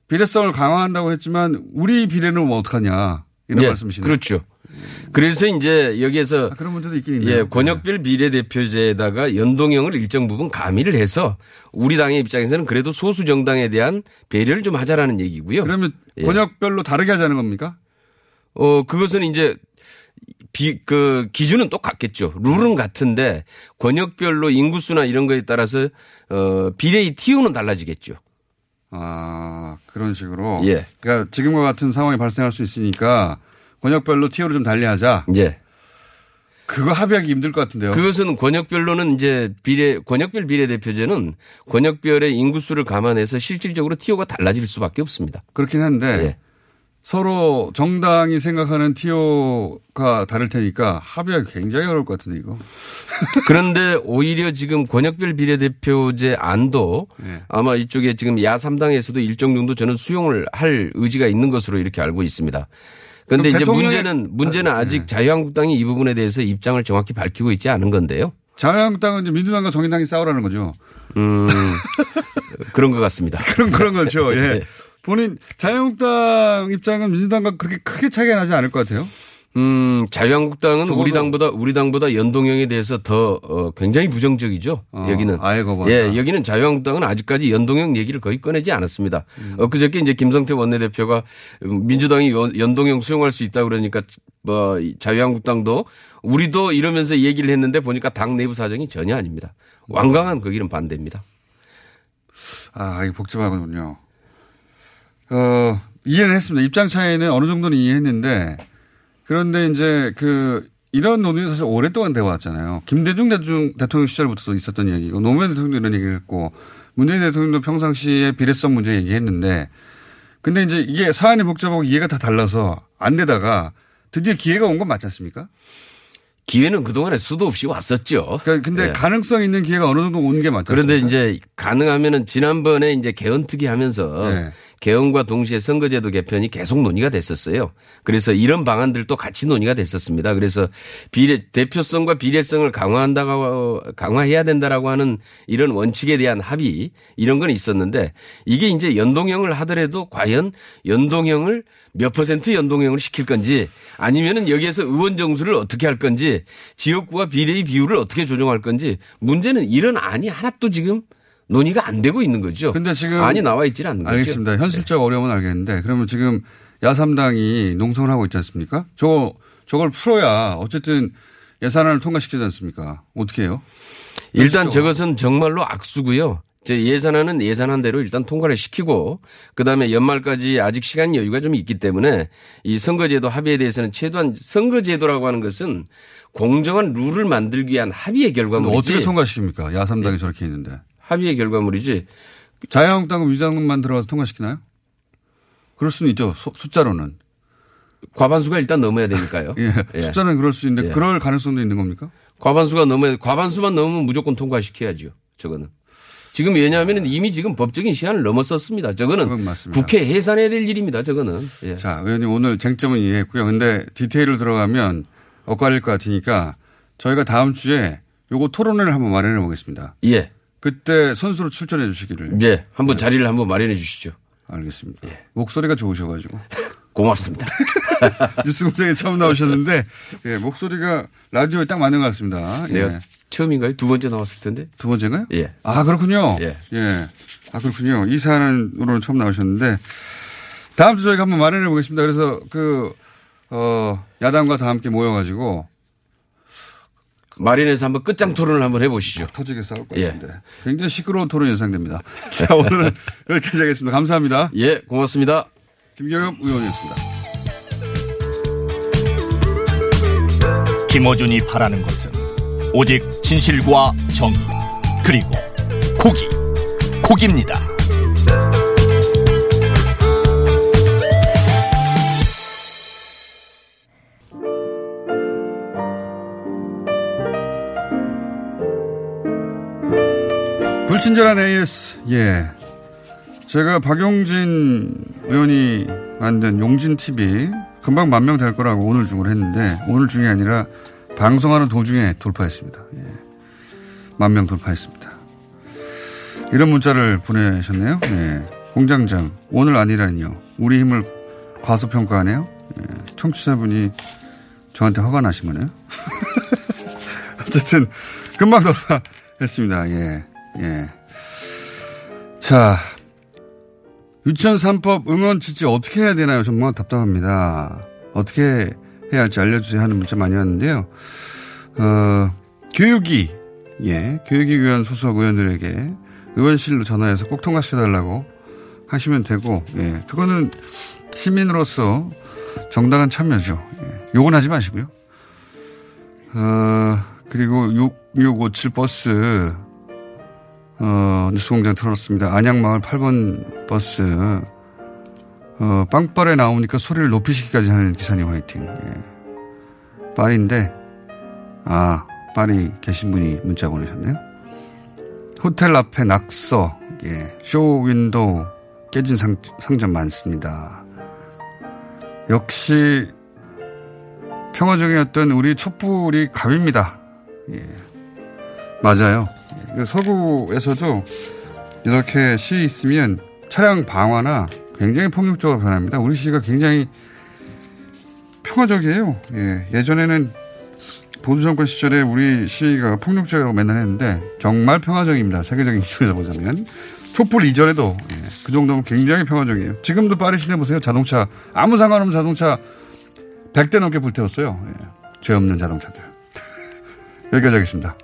비례성을 강화한다고 했지만 우리 비례는 뭐 어떡하냐 이런 예, 말씀이시네요. 아, 그렇죠. 그래서 이제 여기에서 그런 문제도 있긴 있네요. 예, 권역별 비례대표제에다가 연동형을 일정 부분 가미를 해서 우리 당의 입장에서는 그래도 소수 정당에 대한 배려를 좀 하자라는 얘기고요. 그러면 예. 권역별로 다르게 하자는 겁니까? 어, 그것은 이제 비, 그 기준은 똑같겠죠. 룰은 같은데 권역별로 인구수나 이런 거에 따라서 어, 비례의 티오는 달라지겠죠. 아, 그런 식으로. 예. 그러니까 지금과 같은 상황이 발생할 수 있으니까 권역별로 티오를 좀 달리 하자. 예. 그거 합의하기 힘들 것 같은데요. 그것은 권역별로는 이제 비례 권역별 비례대표제는 권역별의 인구수를 감안해서 실질적으로 티오가 달라질 수밖에 없습니다. 그렇긴 한데 예. 서로 정당이 생각하는 티오가 다를 테니까 합의하기 굉장히 어려울 것 같은데 이거. <laughs> 그런데 오히려 지금 권역별 비례대표제 안도 네. 아마 이쪽에 지금 야 3당에서도 일정 정도 저는 수용을 할 의지가 있는 것으로 이렇게 알고 있습니다. 그런데 이제 문제는 문제는 아직 자유한국당이 이 부분에 대해서 입장을 정확히 밝히고 있지 않은 건데요. 자유한국당은 이제 민주당과 정의당이 싸우라는 거죠. 음, <laughs> 그런 것 같습니다. 그런 그런 거죠. 예. <laughs> 네. 본인 자유한국당 입장은 민주당과 그렇게 크게 차이가 나지 않을 것 같아요. 음, 자유한국당은 우리 당보다 우리 당보다 연동형에 대해서 더 어, 굉장히 부정적이죠. 어, 여기는 아예 거부한다. 예, 여기는 자유한국당은 아직까지 연동형 얘기를 거의 꺼내지 않았습니다. 음. 엊그저께 이제 김성태 원내대표가 민주당이 연- 연동형 수용할 수 있다 그러니까 뭐 자유한국당도 우리도 이러면서 얘기를 했는데 보니까 당 내부 사정이 전혀 아닙니다. 완강한 거기는 반대입니다. 아, 이게 복잡하군요. 어, 이해는 했습니다. 입장 차이는 어느 정도는 이해했는데 그런데 이제 그 이런 논의는 사실 오랫동안 되어 왔잖아요. 김대중 대중 대통령 시절부터 있었던 얘기고 노무현 대통령도 이런 얘기를 했고 문재인 대통령도 평상시에 비례성 문제 얘기했는데 근데 이제 이게 사안이 복잡하고 이해가 다 달라서 안 되다가 드디어 기회가 온 건 맞지 않습니까? 기회는 그동안에 수도 없이 왔었죠. 그러니까 근데 예. 가능성 있는 기회가 어느 정도 온 게 맞죠. 그런데 이제 가능하면은 지난번에 이제 개헌특위 하면서 네. 개헌과 동시에 선거제도 개편이 계속 논의가 됐었어요. 그래서 이런 방안들도 같이 논의가 됐었습니다. 그래서 비례 대표성과 비례성을 강화한다고 강화해야 된다라고 하는 이런 원칙에 대한 합의 이런 건 있었는데 이게 이제 연동형을 하더라도 과연 연동형을 몇 퍼센트 연동형을 시킬 건지 아니면은 여기에서 의원 정수를 어떻게 할 건지 지역구와 비례의 비율을 어떻게 조정할 건지 문제는 이런 안이 하나도 지금 논의가 안 되고 있는 거죠. 근데 지금 안이 나와 있지는 않는 거죠. 알겠습니다. 현실적 어려움은 알겠는데 그러면 지금 야삼당이 농성을 하고 있지 않습니까? 저 저걸 풀어야 어쨌든 예산안을 통과시키지 않습니까? 어떻게 해요? 일단 현실적으로. 저것은 정말로 악수고요. 제 예산안은 예산안대로 일단 통과를 시키고 그다음에 연말까지 아직 시간 여유가 좀 있기 때문에 이 선거제도 합의에 대해서는 최소한 선거제도라고 하는 것은 공정한 룰을 만들기 위한 합의의 결과물이지. 어떻게 통과시킵니까? 야삼당이 저렇게 있는데. 합의의 결과물이지. 자유한국당은 위장만 들어가서 통과시키나요? 그럴 수는 있죠. 소- 숫자로는. 과반수가 일단 넘어야 되니까요. <laughs> 예. 예. 숫자는 그럴 수 있는데 예. 그럴 가능성도 있는 겁니까? 과반수가 넘어야 과반수만 넘으면 무조건 통과시켜야죠. 저거는. 지금 왜냐하면 이미 지금 법적인 시한을 넘었었습니다. 저거는 국회 해산해야 될 일입니다. 저거는. 예. 자, 의원님 오늘 쟁점은 이해했고요. 근데 디테일을 들어가면 엇갈릴 것 같으니까 저희가 다음 주에 요거 토론회를 한번 마련해 보겠습니다. 예. 그때 선수로 출전해 주시기를. 예. 한번 자리를 한번 마련해 주시죠. 알겠습니다. 목소리가 좋으셔가지고. <laughs> 고맙습니다. <laughs> 뉴스 공장에 처음 나오셨는데 예, 목소리가 라디오에 딱 맞는 것 같습니다. 예. 내가 처음인가요? 두 번째 나왔을 텐데. 두 번째인가요? 예. 아, 그렇군요. 예. 아, 그렇군요. 이 사안으로는 처음 나오셨는데 다음 주 저희가 한번 마련해 보겠습니다. 그래서 그, 어, 야당과 다 함께 모여가지고 마련해서 한번 끝장 토론을 한번 해보시죠. 터지게 싸울 것 예. 같은데. 굉장히 시끄러운 토론 예상됩니다. <laughs> 자, 오늘은 여기까지 하겠습니다. 감사합니다. 예, 고맙습니다. 김경엽 의원이었습니다. 김어준이 바라는 것은 오직 진실과 정의 그리고 고기 고기입니다. 불친절한 AS. 예. 제가 박용진 의원이 만든 용진 TV 금방 만 명 될 거라고 오늘 중으로 했는데 오늘 중이 아니라 방송하는 도중에 돌파했습니다. 예. 만명 돌파했습니다. 이런 문자를 보내셨네요. 예. 공장장 오늘 아니라니요. 우리 힘을 과소평가하네요. 예. 청취자분이 저한테 화가 나신 거네요. <laughs> 어쨌든 금방 돌파했습니다. 예. 예. 자, 유치원 3법 응원 지지 어떻게 해야 되나요? 정말 답답합니다. 어떻게 해야 할지 알려주세요 하는 문자 많이 왔는데요. 어, 교육위, 예, 교육위원 소속 의원들에게 의원실로 전화해서 꼭 통과시켜달라고 하시면 되고, 예, 그거는 시민으로서 정당한 참여죠. 예, 요건 하지 마시고요. 어, 그리고 6657 버스, 어, 뉴스공장 틀었습니다. 안양마을 8번 버스, 어, 빵빠레 나오니까 소리를 높이시기까지 하는 기사님 화이팅. 예. 파리인데, 아, 파리 계신 분이 문자 보내셨네요. 호텔 앞에 낙서, 예, 쇼 윈도우 깨진 상, 상점 많습니다. 역시 평화적이었던 우리 촛불이 갑입니다. 예. 맞아요. 예. 서구에서도 이렇게 시 있으면 차량 방화나 굉장히 폭력적으로 변합니다. 우리 시가 굉장히 평화적이에요. 예. 예전에는 보수 정권 시절에 우리 시위가 폭력적으로 맨날 했는데 정말 평화적입니다. 세계적인 기준에서 보자면. 촛불 이전에도 예, 그 정도면 굉장히 평화적이에요. 지금도 파리 시내 보세요. 자동차 아무 상관없는 자동차 100대 넘게 불태웠어요. 예, 죄 없는 자동차들. <laughs> 여기까지 하겠습니다.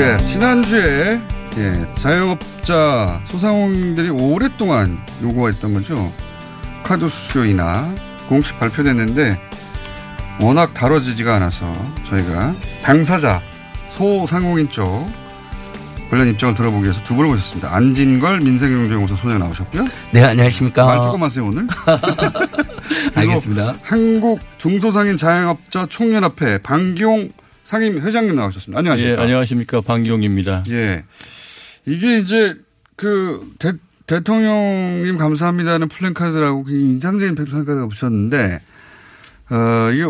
예, 지난주에 예, 자영업자 소상공인들이 오랫동안 요구했던 거죠. 카드 수수료이나 공식 발표됐는데 워낙 다뤄지지가 않아서 저희가 당사자 소상공인 쪽 관련 입장을 들어보기 위해서 두 분을 모셨습니다. 안진걸 민생경제연구소 소장 나오셨고요. 네, 안녕하십니까. 말 조금 하세요, 오늘. <laughs> 알겠습니다. 한국 중소상인 자영업자 총연합회 방기용 상임 회장님 나오셨습니다. 안녕하십니까. 예, 안녕하십니까. 방기용입니다. 예. 이게 이제 그 대, 대통령님 감사합니다는 플랜카드라고 굉장히 인상적인 플랜카드가 붙였는데 어, 이게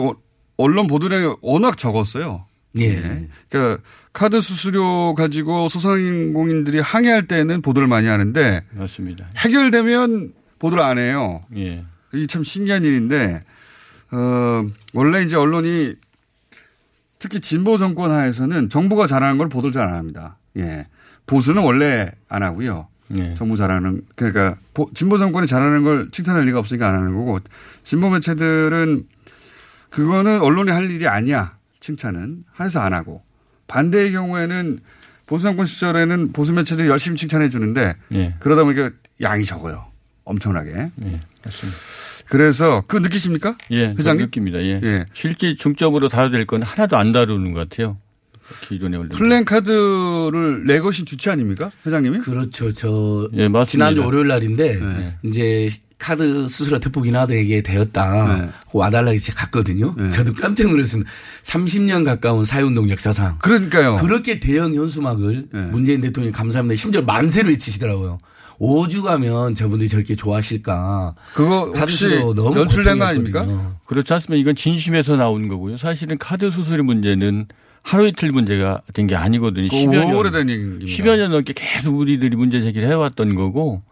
언론 보도량이 워낙 적었어요. 예. 그러니까 카드 수수료 가지고 소상공인들이 항의할 때는 보도를 많이 하는데 맞습니다. 해결되면 보도를 안 해요. 예. 이게 참 신기한 일인데 어, 원래 이제 언론이 특히 진보 정권 하에서는 정부가 잘하는 걸 보도를 잘 안 합니다. 예. 보수는 원래 안 하고요. 예. 정부 잘하는 그러니까 진보 정권이 잘하는 걸 칭찬할 리가 없으니까 안 하는 거고 진보 매체들은 그거는 언론이 할 일이 아니야. 칭찬은 해서 안 하고 반대의 경우에는 보수 정권 시절에는 보수 매체들이 열심히 칭찬해 주는데 예. 그러다 보니까 양이 적어요. 엄청나게. 예, 맞습니다. 그래서 그 느끼십니까? 예, 회장님 느낍니다. 예. 실제 중점으로 다뤄야 될 건 하나도 안 다루는 것 같아요. 기존의 언론. 플랜 카드를 내것인 주체 아닙니까? 회장님이? 그렇죠. 저 예, 맞습니다. 지난주 월요일 날인데 네. 이제 카드 수수료 대폭 인하되게 되었다. 네. 와달라고 제가 갔거든요. 저도 깜짝 놀랐습니다. 30년 가까운 사회운동 역사상. 그러니까요. 그렇게 대형 현수막을 문재인 대통령이 감사합니다. 심지어 만세를 외치시더라고요. 5주 가면 저분들이 저렇게 좋아하실까. 그거 혹시 연출된 거 아닙니까? 그렇지 않습니다. 이건 진심에서 나온 거고요. 사실은 카드 수수료 문제는 하루 이틀 문제가 된 게 아니거든요. 그 10여 년, 오래된 얘기입니다. 10여 년 넘게 계속 우리들이 문제 제기를 해왔던 거고.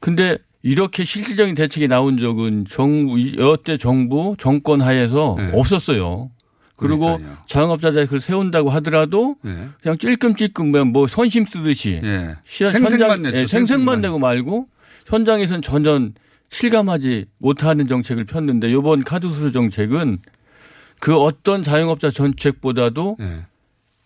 근데 이렇게 실질적인 대책이 나온 적은 정부, 여태 정부 정권 하에서 네. 없었어요. 그리고 자영업자 대책을 세운다고 하더라도 네. 그냥 찔끔찔끔 뭐 선심 쓰듯이 시야- 생색만 현장- 냈죠, 예, 생색만. 내고 말고 현장에서는 전혀 실감하지 못하는 정책을 폈는데 이번 카드 수수 정책은 그 어떤 자영업자 정책보다도 네.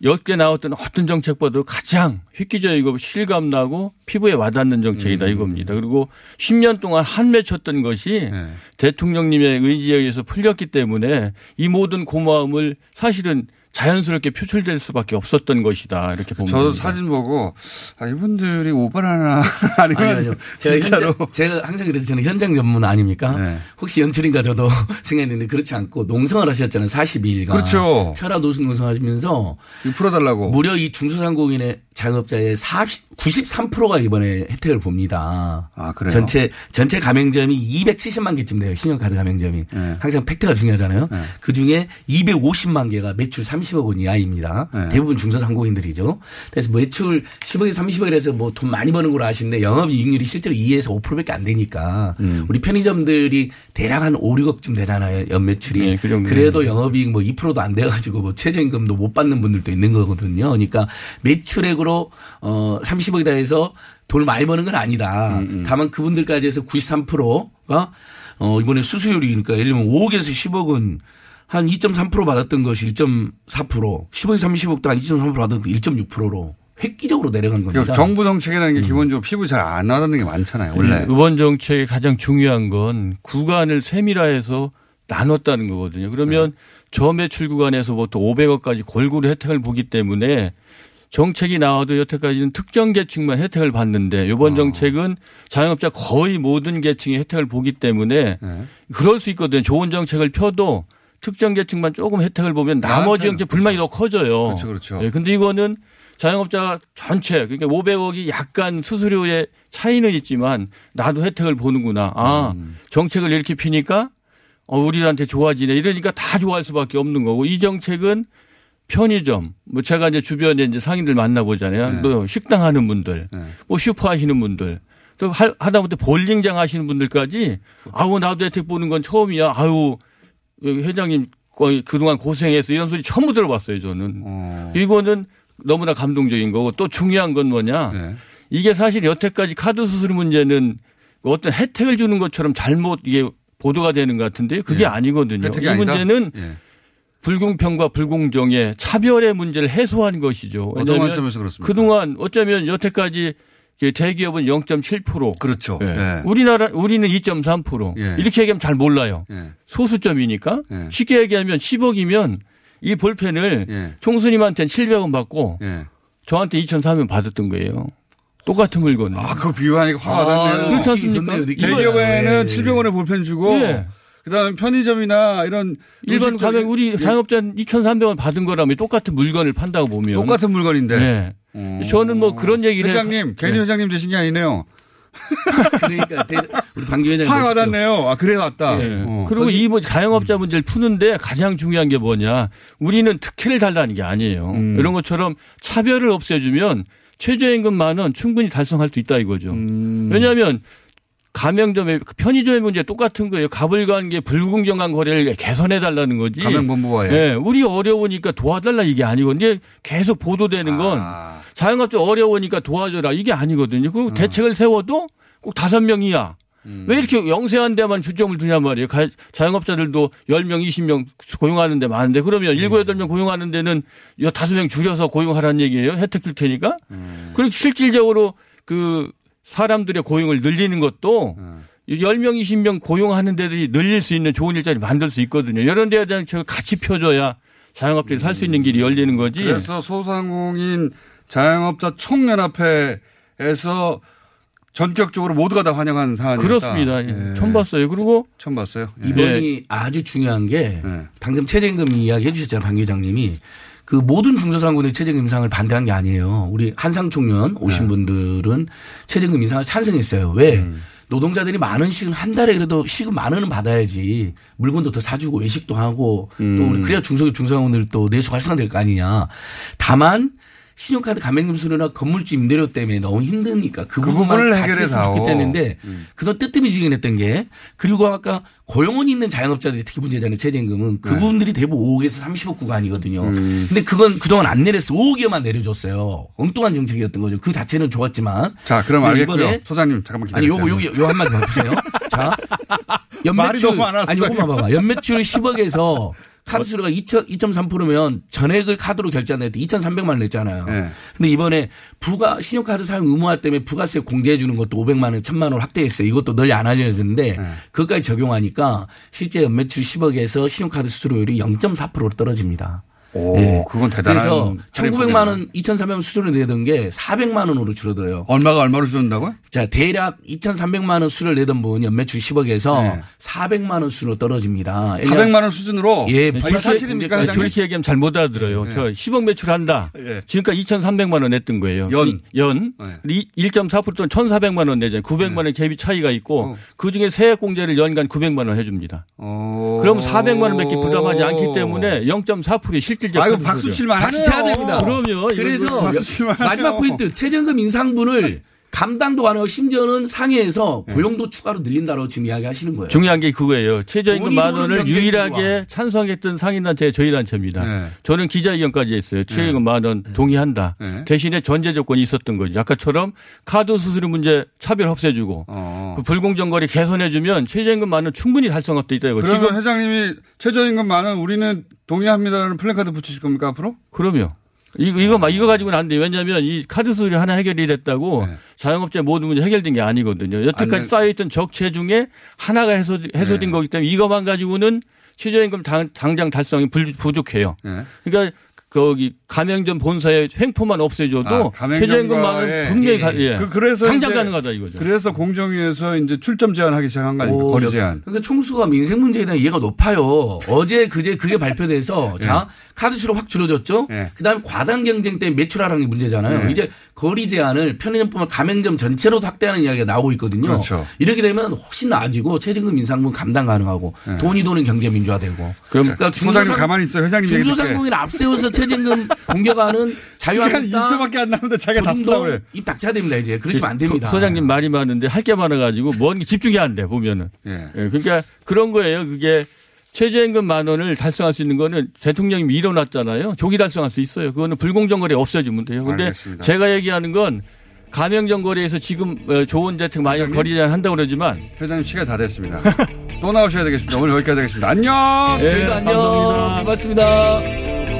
역대 나왔던 어떤 정책보다도 가장 획기적이고 실감나고 피부에 와닿는 정책이다 음. 이겁니다. 그리고 10년 동안 한 맺혔던 것이 네. 대통령님의 의지에 의해서 풀렸기 때문에 이 모든 고마움을 사실은 자연스럽게 표출될 수밖에 없었던 것이다 이렇게 보면 저도 됩니다. 사진 보고 아, 이분들이 오바라나 <laughs> 아니면 아니요, 아니요. 제가 진짜로 현장, 제가 항상 그래서 저는 현장 전문 아닙니까? 네. 혹시 연출인가 저도 <laughs> 생각했는데 그렇지 않고 농성을 하셨잖아요. 42일간. 그렇죠. 철화 노숙 농성하시면서 풀어달라고. 무려 이 중소상공인의 자영업자의 40, 93%가 이번에 혜택을 봅니다. 아, 그래요? 전체 전체 가맹점이 270만 개쯤 돼요. 신용카드 가맹점이. 네. 항상 팩트가 중요하잖아요. 그 중에 250만 개가 매출 30억 원 이하입니다. 네. 대부분 중소상공인들이죠. 그래서 매출 10억에서 30억이라서 뭐 돈 많이 버는 걸로 아시는데 영업이익률이 실제로 2에서 5%밖에 안 되니까 음. 우리 편의점들이 대략 한 5, 6억쯤 되잖아요. 연매출이. 네, 그 그래도. 영업이익 뭐 2%도 안 돼가지고 뭐 최저임금도 못 받는 분들도 있는 거거든요. 그러니까 매출액으로 어 30억이다 해서 돈을 많이 버는 건 아니다. 음, 다만 그분들까지 해서 93%가 어 이번에 수수료리니까 예를 들면 5억에서 10억은 한 2.3% 받았던 것이 1.4%, 10억에서 30억도 한 2.3% 받았던 1.6%로 획기적으로 내려간 겁니다. 그러니까 정부 정책이라는 게 기본적으로 피부 잘안 나다는 게 많잖아요. 원래. 음, 이번 정책의 가장 중요한 건 구간을 세밀화해서 나눴다는 거거든요. 그러면 저매출 구간에서부터 500억까지 골고루 혜택을 보기 때문에 정책이 나와도 여태까지는 특정 계층만 혜택을 받는데 이번 정책은 자영업자 거의 모든 계층이 혜택을 보기 때문에 그럴 수 있거든요. 좋은 정책을 펴도 특정 계층만 조금 혜택을 보면 나머지 정책 불만이 더 커져요. 그렇죠, 그렇죠. 예, 근데 이거는 자영업자 전체 그러니까 500억이 약간 수수료의 차이는 있지만 나도 혜택을 보는구나. 아 정책을 이렇게 피니까 어, 우리한테 좋아지네. 이러니까 다 좋아할 수밖에 없는 거고 이 정책은 편의점 뭐 제가 이제 주변에 이제 상인들 만나보잖아요. 네. 또 식당 하는 분들, 뭐 슈퍼 하시는 분들, 또 할- 하다못해 볼링장 하시는 분들까지 아우 나도 혜택 보는 건 처음이야. 아유 회장님 거의 그동안 고생해서 이런 소리 처음 들어봤어요 저는. 이거는 너무나 감동적인 거고 또 중요한 건 뭐냐. 네. 이게 사실 여태까지 카드 수수료 문제는 어떤 혜택을 주는 것처럼 잘못 이게 보도가 되는 것 같은데 그게 예. 아니거든요. 이? 문제는 예. 불공평과 불공정의 차별의 문제를 해소한 것이죠. 어떤 관점에서 그렇습니까? 그동안 어쩌면 여태까지 이제 대기업은 0.7%. 그렇죠. 예. 우리나라 우리는 2.3%. 예. 이렇게 얘기하면 잘 몰라요. 예. 소수점이니까 예. 쉽게 얘기하면 10억이면 이 볼펜을 예. 총수님한테는 700원 받고 예. 저한테 2,300원 받았던 거예요. 똑같은 물건. 아, 그거 비교하니까 화가 아, 나네요. 그렇지 않습니까? 대기업에는 예. 700원에 볼펜 주고 예. 그다음에 편의점이나 이런 일반 가면 우리 예. 자영업자는 2,300원 받은 거라면 똑같은 물건을 판다고 보면 똑같은 물건인데. 네. 저는 뭐 그런 얘기를 회장님, 해서- 괜히 네. 회장님 되신 게 아니네요. <laughs> 그러니까 대- 우리 방기 회장님 화가 보시죠. 났네요. 아, 그래 왔다. 예. 어. 그리고 이뭐 자영업자 문제를 푸는데 가장 중요한 게 뭐냐. 우리는 특혜를 달라는 게 아니에요. 음. 이런 것처럼 차별을 없애주면 최저임금 만원 충분히 달성할 수 있다 이거죠. 음. 왜냐하면 가맹점의 그 편의점의 문제 똑같은 거예요. 가불관계 불공정한 거래를 개선해 달라는 거지. 가맹본부와의. 예, 우리 어려우니까 도와달라 이게 아니고 근데 계속 보도되는 건 자영업자 어려우니까 도와줘라 이게 아니거든요. 그리고 대책을 세워도 꼭 다섯 명이야. 왜 이렇게 영세한 데만 주점을 두냐 말이에요. 가- 자영업자들도 10명, 20명 고용하는 데 많은데 그러면 7, 8명 고용하는 데는 5명 줄여서 고용하라는 얘기예요. 혜택 줄 테니까. 그리고 실질적으로 그 사람들의 고용을 늘리는 것도 10명, 20명 고용하는 데들이 늘릴 수 있는 좋은 일자리 만들 수 있거든요. 이런 데에 대한 저 같이 펴줘야 자영업들이 살 수 있는 길이 열리는 거지. 그래서 소상공인 자영업자 총연합회에서 전격적으로 모두가 다 환영하는 사안이었다. 그렇습니다. 예. 처음 봤어요. 그리고 처음 봤어요. 예. 이번이 아주 중요한 게 방금 최저임금 이야기 해주셨잖아요. 방 기자님이. 그 모든 중소상공인의 최저임금 인상을 반대한 게 아니에요. 우리 한상 총련 오신 분들은 최저임금 인상을 찬성했어요. 왜? 노동자들이 만 원씩은 한 달에 그래도 시급 만 원은 받아야지 물건도 더 사주고 외식도 하고 또 우리 그래야 중소기업 중소상공인들 또 내수 활성화될 거 아니냐. 다만 신용카드 가맹점 수료나 건물주 임대료 때문에 너무 힘드니까 그, 그 부분만 부분을 같이 해결해서. 했으면 좋겠다는데 그동안 뜨뜨미지근했던 게 그리고 아까 고용원 있는 자영업자들이 특히 문제잖아요. 최저임금은 그분들이 대부분 5억에서 30억 구간이거든요. 근데 그건 그동안 안 내렸어. 5억에만 내려줬어요. 엉뚱한 정책이었던 거죠. 그 자체는 좋았지만. 자, 그럼 알겠고요. 이번에 소장님 잠깐만 아니 기다리세요. 요거 여기 요 한마디 봐보세요. 자 <laughs> 연매출 아니 소장님. 봐봐. 연매출 10억에서 카드 수수료가 2.3%면 전액을 카드로 결제한다 때 2,300만 원 냈잖아요. 네. 근데 이번에 부가 신용카드 사용 의무화 때문에 부가세 공제해 주는 것도 500만 원, 1000만 원 확대했어요. 이것도 널리 안 알려졌는데 네. 그것까지 적용하니까 실제 연매출 10억에서 신용카드 수수료율이 0.4%로 떨어집니다. 오, 예. 그건 대단한 그래서 할인 1,900만 원, 2,300만 원 수수료 내던 게 400만 원으로 줄어들어요. 얼마가 얼마로 줄는다고요? 자, 대략 2,300만 원 수를 내던 분 연매출 10억에서 네. 400만 원 수로 떨어집니다. 400만 원 수준으로 예, 사실입니까. 회장님? 그렇게 얘기하면 잘 못 알아들어요. 저 10억 매출한다. 예. 지금까지 2,300만 원 냈던 거예요. 연. 이- 연. 네. 1.4% 또는 1,400만 원 내잖아요. 900만 원 갭이 차이가 있고 그 중에 세액 공제를 연간 900만 원 해줍니다. 그럼 400만 원밖에 부담하지 않기 때문에 0.4%의 실질적 아이고, 박수. 칠만 박수 쳐야 됩니다. 그럼요. 그래서 마지막. 포인트 최저임금 인상분을 감당도 안 하고 심지어는 상해에서 고용도 추가로 늘린다고 지금 이야기하시는 거예요. 중요한 게 그거예요. 최저임금 만 원을 유일하게. 찬성했던 상인단체 저희 단체입니다. 네. 저는 기자회견까지 했어요. 최저임금 만원 동의한다. 네. 대신에 전제 조건이 있었던 거죠. 아까처럼 카드 수수료 문제 차별 없애주고 어. 그 불공정 거래 개선해주면 최저임금 만 원 충분히 달성할 수 있다 이거. 그러면 지금 회장님이 최저임금 만 원 우리는 동의합니다라는 플래카드 붙이실 겁니까 앞으로? 그럼요. 이거 이거 막 이거 가지고는 안 돼. 요 왜냐하면 이 카드 수수료 하나 해결이 됐다고 자영업자 모든 문제 해결된 게 아니거든요. 여태까지 네. 쌓여있던 적체 중에 하나가 해소 해소된 네. 거기 때문에 이것만 가지고는 최저임금 당, 당장 달성이 불- 부족해요. 네. 그러니까 거기 가맹점 본사의 횡포만 없애줘도 아, 최저임금만은 분명히 가, 예. 그, 그래서 당장 이제 가능하다 이거죠. 그래서 공정위에서 이제 출점 제한하기 시작한 거 아닙니까? 오, 거리 여- 제한. 그러니까 총수가 민생 문제에 대한 이해가 높아요. 어제 그제 그게 발표돼서 <laughs> 자 카드수로 확 줄어졌죠. 그다음에 과당 경쟁 때문에 매출하라는 게 문제잖아요. 네. 이제 거리 제한을 편의점뿐만 가맹점 전체로도 확대하는 이야기가 나오고 있거든요. 그렇죠. 이렇게 되면 훨씬 나아지고 최저임금 인상분 감당 가능하고 돈이 도는 경제 민주화되고. 그러니까 소장님 가만히 있어요. 회장님. 중소상공인 앞세워서 최저임금 공격하는 자유한국당 시간 2초밖에 안 남는데 자기가 다 쓰려고 그래. 입 닥쳐야 됩니다 이제 그러시면 안 됩니다. 소, 장님 말이 많은데 할 게 많아가지고 뭔게 집중이 안 돼 보면은. 예. 예, 그러니까 그런 거예요. 그게 최저임금 만 원을 달성할 수 있는 거는 대통령이 밀어놨잖아요. 조기 달성할 수 있어요. 그거는 불공정 거래 없어지면 돼요. 근데 알겠습니다. 제가 얘기하는 건 가맹점 거래에서 지금 어, 좋은 대책 많이 거리 제한 한다고 그러지만 회장님 시간 다 됐습니다. 또 나오셔야 되겠습니다. 오늘 여기까지 하겠습니다. 안녕. 저희도 안녕. 고맙습니다.